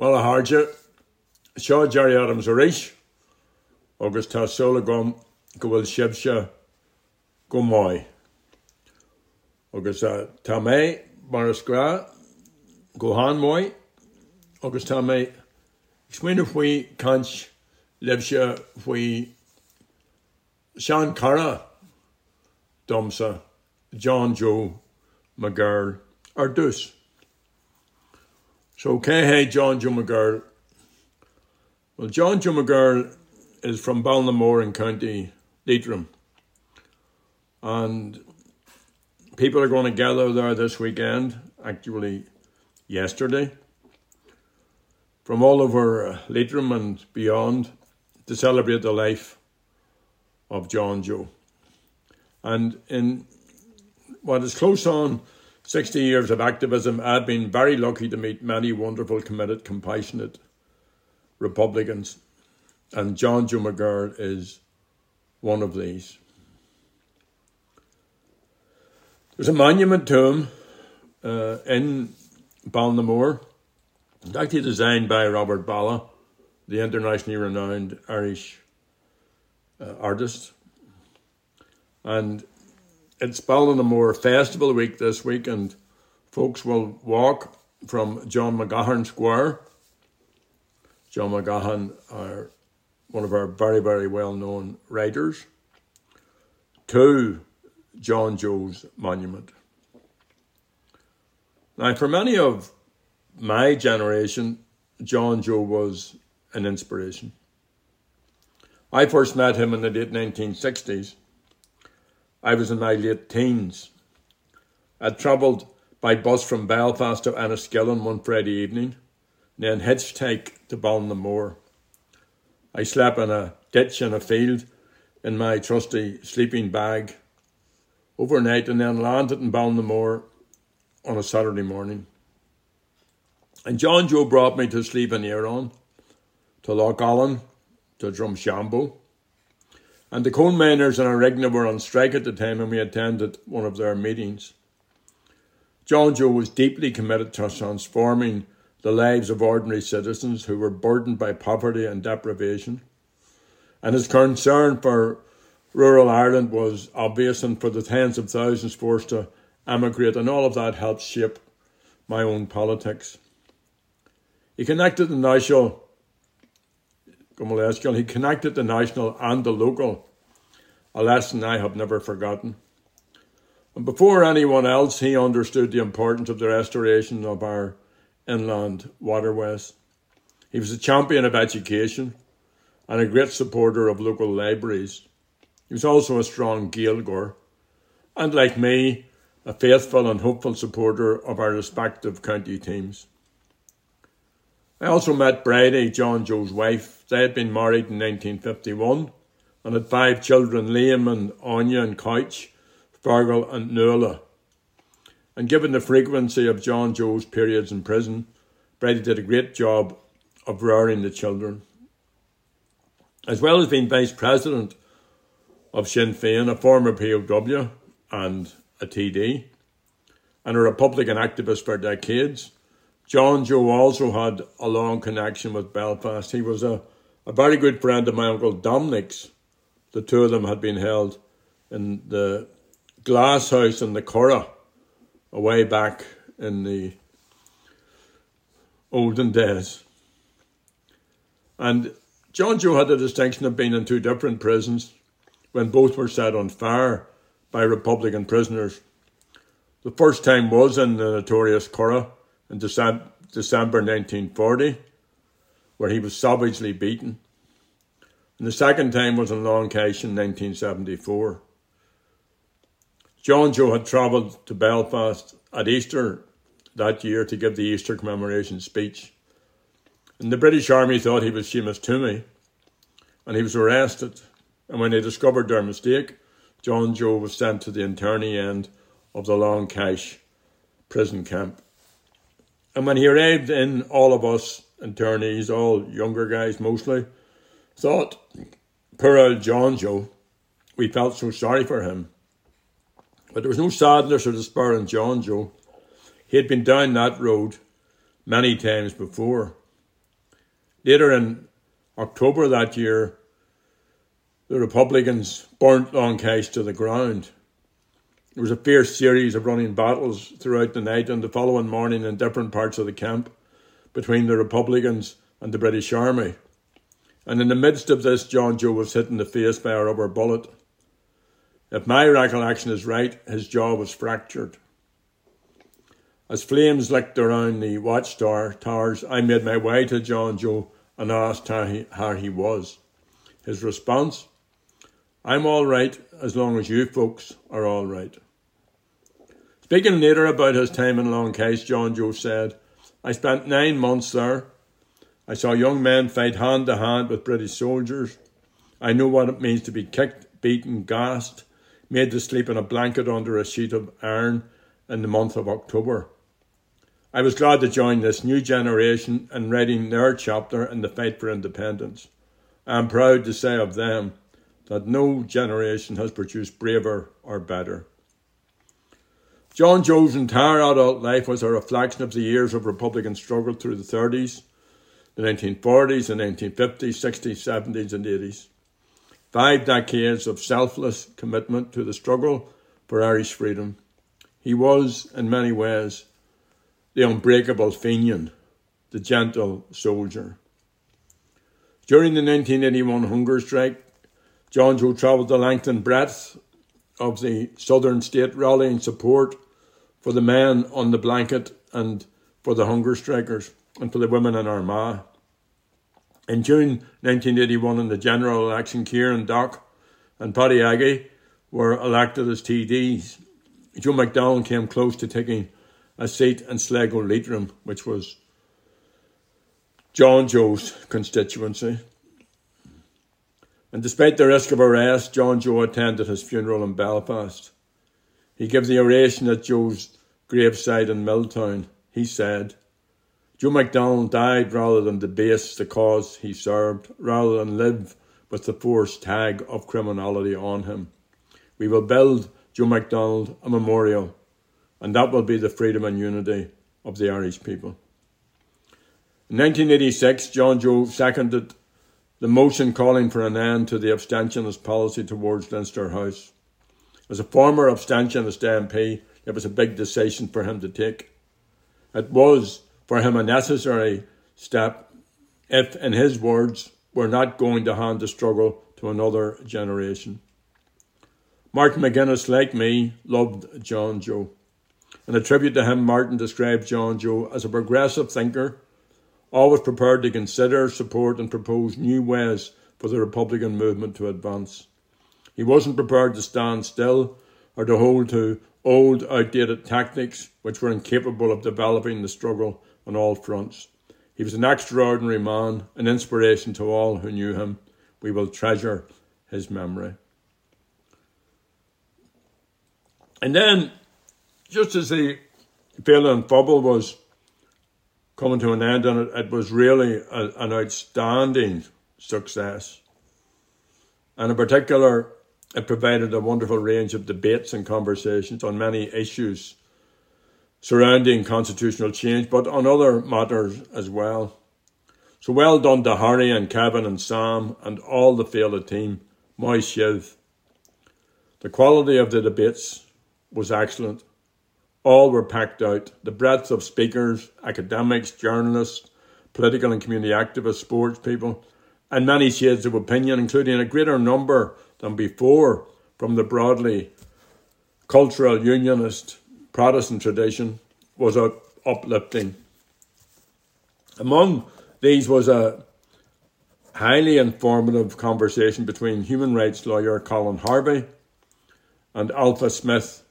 Well a háde seo Jerry Adams a rééis agus tá sola gom go bhfuil sibse go máid. agus uh, tá mé mar a scrá go há móid agus tá mé smuoine faoi cant lebse faoi Sean Cara domsa John Joe McGirl ar dus. So céhé John Joe McGirl. Well, John Joe McGirl is from Ballinamore in County Leitrim. And people are going to gather there this weekend, actually yesterday, from all over uh, Leitrim and beyond to celebrate the life of John Joe. And in what is close on 60 years of activism, I've been very lucky to meet many wonderful, committed, compassionate Republicans, and John Joe McGirl is one of these. There's a monument to him uh, in Ballinamore, actually designed by Robert Ballagh, the internationally renowned Irish uh, artist. And it's Ballinamore Festival Week this week, and folks will walk from John McGahern Square. John McGahern one of our very, very well known writers, to John Joe's monument. Now, for many of my generation, John Joe was an inspiration. I first met him in the late 1960s. I was in my late teens. I'd travelled by bus from Belfast to Enniskillen one Friday evening, then hitchhiked to Ballinamore. I slept in a ditch in a field in my trusty sleeping bag overnight and then landed in Ballinamore on a Saturday morning. And John Joe brought me to Sliabh an Iarainn, to Loch Allen, to Drumshanbo. And the coal miners in Arigna were on strike at the time and we attended one of their meetings. John Joe was deeply committed to transforming the lives of ordinary citizens who were burdened by poverty and deprivation. And his concern for rural Ireland was obvious, and for the tens of thousands forced to emigrate, and all of that helped shape my own politics. He connected the national he connected the national and the local, a lesson I have never forgotten. And before anyone else, he understood the importance of the restoration of our inland waterways. He was a champion of education and a great supporter of local libraries. He was also a strong Gaeilgeoir, and like me, a faithful and hopeful supporter of our respective county teams. I also met Bridie, John Joe's wife. They had been married in 1951 and had five children Liam and Anya and Couch, Fergal and Nuala. And given the frequency of John Joe's periods in prison, Bridie did a great job of rearing the children. As well as being vice president of Sinn Féin, a former POW and a TD, and a Republican activist for decades, John Joe also had a long connection with Belfast. He was a, a very good friend of my uncle Dominic's. The two of them had been held in the glass house in the Curragh away back in the olden days. And John Joe had the distinction of being in two different prisons when both were set on fire by Republican prisoners. The first time was in the notorious Curragh in December 1940, where he was savagely beaten. And the second time was in Long Kesh in 1974. John Joe had travelled to Belfast at Easter that year to give the Easter commemoration speech. And the British Army thought he was Seamus Twomey, and he was arrested. And when they discovered their mistake, John Joe was sent to the internee end of the Long Kesh prison camp. And when he arrived in, all of us attorneys, all younger guys mostly, thought, poor old John Joe, we felt so sorry for him. But there was no sadness or despair in John Joe. He had been down that road many times before. Later in October that year, the Republicans burnt Long Kesh to the ground. There was a fierce series of running battles throughout the night and the following morning in different parts of the camp between the Republicans and the British Army. And in the midst of this, John Joe was hit in the face by a rubber bullet. If my recollection is right, his jaw was fractured. As flames licked around the watchtower towers, I made my way to John Joe and asked how he, how he was. His response I'm all right as long as you folks are all right. Speaking later about his time in Long Kesh, John Joe said, I spent nine months there. I saw young men fight hand to hand with British soldiers. I know what it means to be kicked, beaten, gassed, made to sleep in a blanket under a sheet of iron in the month of October. I was glad to join this new generation in writing their chapter in the fight for independence. I am proud to say of them that no generation has produced braver or better. John Joe's entire adult life was a reflection of the years of Republican struggle through the 30s, the 1940s, the 1950s, 60s, 70s, and 80s. Five decades of selfless commitment to the struggle for Irish freedom. He was, in many ways, the unbreakable Fenian, the gentle soldier. During the 1981 hunger strike, John Joe travelled the length and breadth of the southern state rallying support for the men on the blanket and for the hunger strikers and for the women in Armagh. In June 1981, in the general election, Kieran Doherty and Paddy Agnew were elected as TDs. Joe McDonnell came close to taking a seat in Sligo Leitrim, which was John Joe's constituency. And despite the risk of arrest, John Joe attended his funeral in Belfast. He gave the oration at Joe's graveside in Milltown. He said, Joe McDonnell died rather than debase the cause he served, rather than live with the forced tag of criminality on him. We will build Joe McDonnell a memorial, and that will be the freedom and unity of the Irish people. In 1986, John Joe seconded the motion calling for an end to the abstentionist policy towards Leinster House. As a former abstentionist MP, it was a big decision for him to take. It was, for him, a necessary step if, in his words, we're not going to hand the struggle to another generation. Martin McGuinness, like me, loved John Joe. In a tribute to him, Martin described John Joe as a progressive thinker always prepared to consider, support, and propose new ways for the Republican movement to advance. He wasn't prepared to stand still or to hold to old, outdated tactics which were incapable of developing the struggle on all fronts. He was an extraordinary man, an inspiration to all who knew him. We will treasure his memory. And then, just as the Féile an Phobail was coming to an end, and it, it was really a, an outstanding success. And in particular, it provided a wonderful range of debates and conversations on many issues surrounding constitutional change, but on other matters as well. So well done to Harry and Kevin and Sam and all the Féile team, Maith sibh. The quality of the debates was excellent. All were packed out. The breadth of speakers, academics, journalists, political and community activists, sports people, and many shades of opinion, including a greater number than before from the broadly cultural unionist Protestant tradition, was uplifting. Among these was a highly informative conversation between human rights lawyer Colin Harvey and Ailbhe Smyth.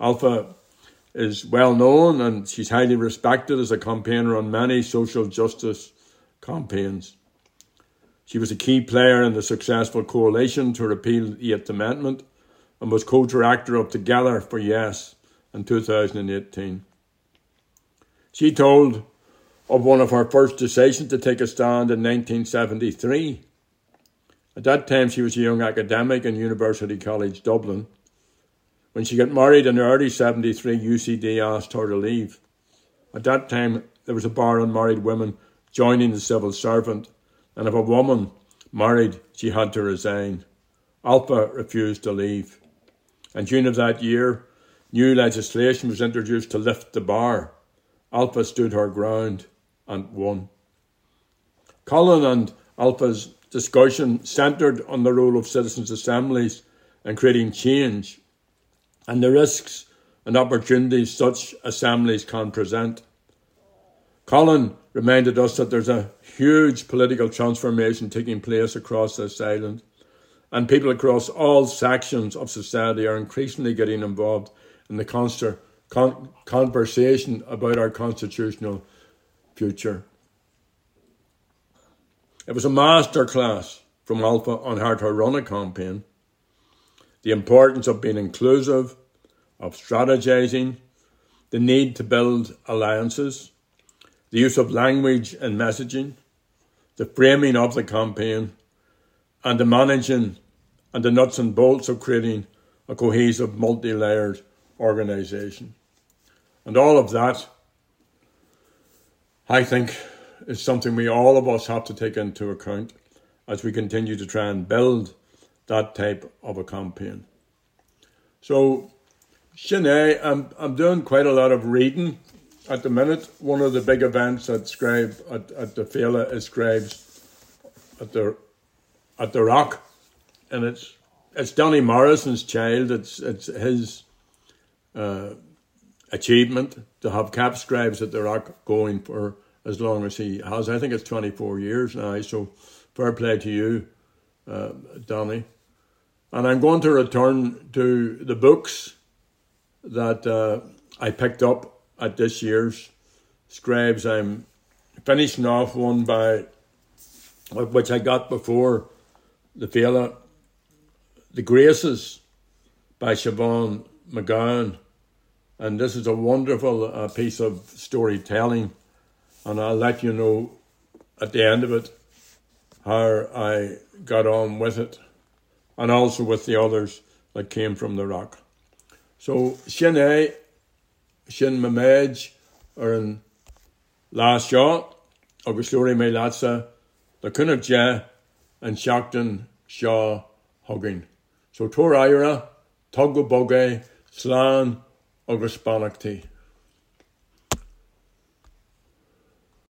Ailbhe is well known and she's highly respected as a campaigner on many social justice campaigns. She was a key player in the successful coalition to repeal the Eighth Amendment and was co director of Together for Yes in 2018. She told of one of her first decisions to take a stand in 1973. At that time, she was a young academic in University College Dublin when she got married in early 73, UCD asked her to leave. At that time, there was a bar on married women joining the civil servant, and if a woman married, she had to resign. Ailbhe refused to leave. In June of that year, new legislation was introduced to lift the bar. Ailbhe stood her ground and won. Colin and Ailbhe's discussion centred on the role of citizens' assemblies in creating change and the risks and opportunities such assemblies can present. Colin reminded us that there's a huge political transformation taking place across this island, and people across all sections of society are increasingly getting involved in the conversation about our constitutional future. It was a masterclass from Ailbhe on how to run a campaign, the importance of being inclusive, of strategizing, the need to build alliances, the use of language and messaging, the framing of the campaign, and the managing and the nuts and bolts of creating a cohesive, multi layered organisation. And all of that, I think, is something we all of us have to take into account as we continue to try and build that type of a campaign. So, Sinead, I'm, I'm doing quite a lot of reading at the minute. One of the big events at Scribe at, at the Féile is Scribes at the at the Rock, and it's it's Danny Morrison's child. It's it's his uh, achievement to have cap scribes at the Rock going for as long as he has. I think it's 24 years now, so fair play to you, uh, Danny. And I'm going to return to the books that uh, I picked up at this year's Scribes. I'm finishing off one by which I got before the Féile, The Graces by Siobhan MacGowan. And this is a wonderful uh, piece of storytelling. And I'll let you know at the end of it how I got on with it and also with the others that came from the rock. So Sinead, Shin Mamej are in last shot, agus Lori lása, the Je and Shackton Shaw hugging. So Tor Ira, Tuggo Boge, Slan, agus.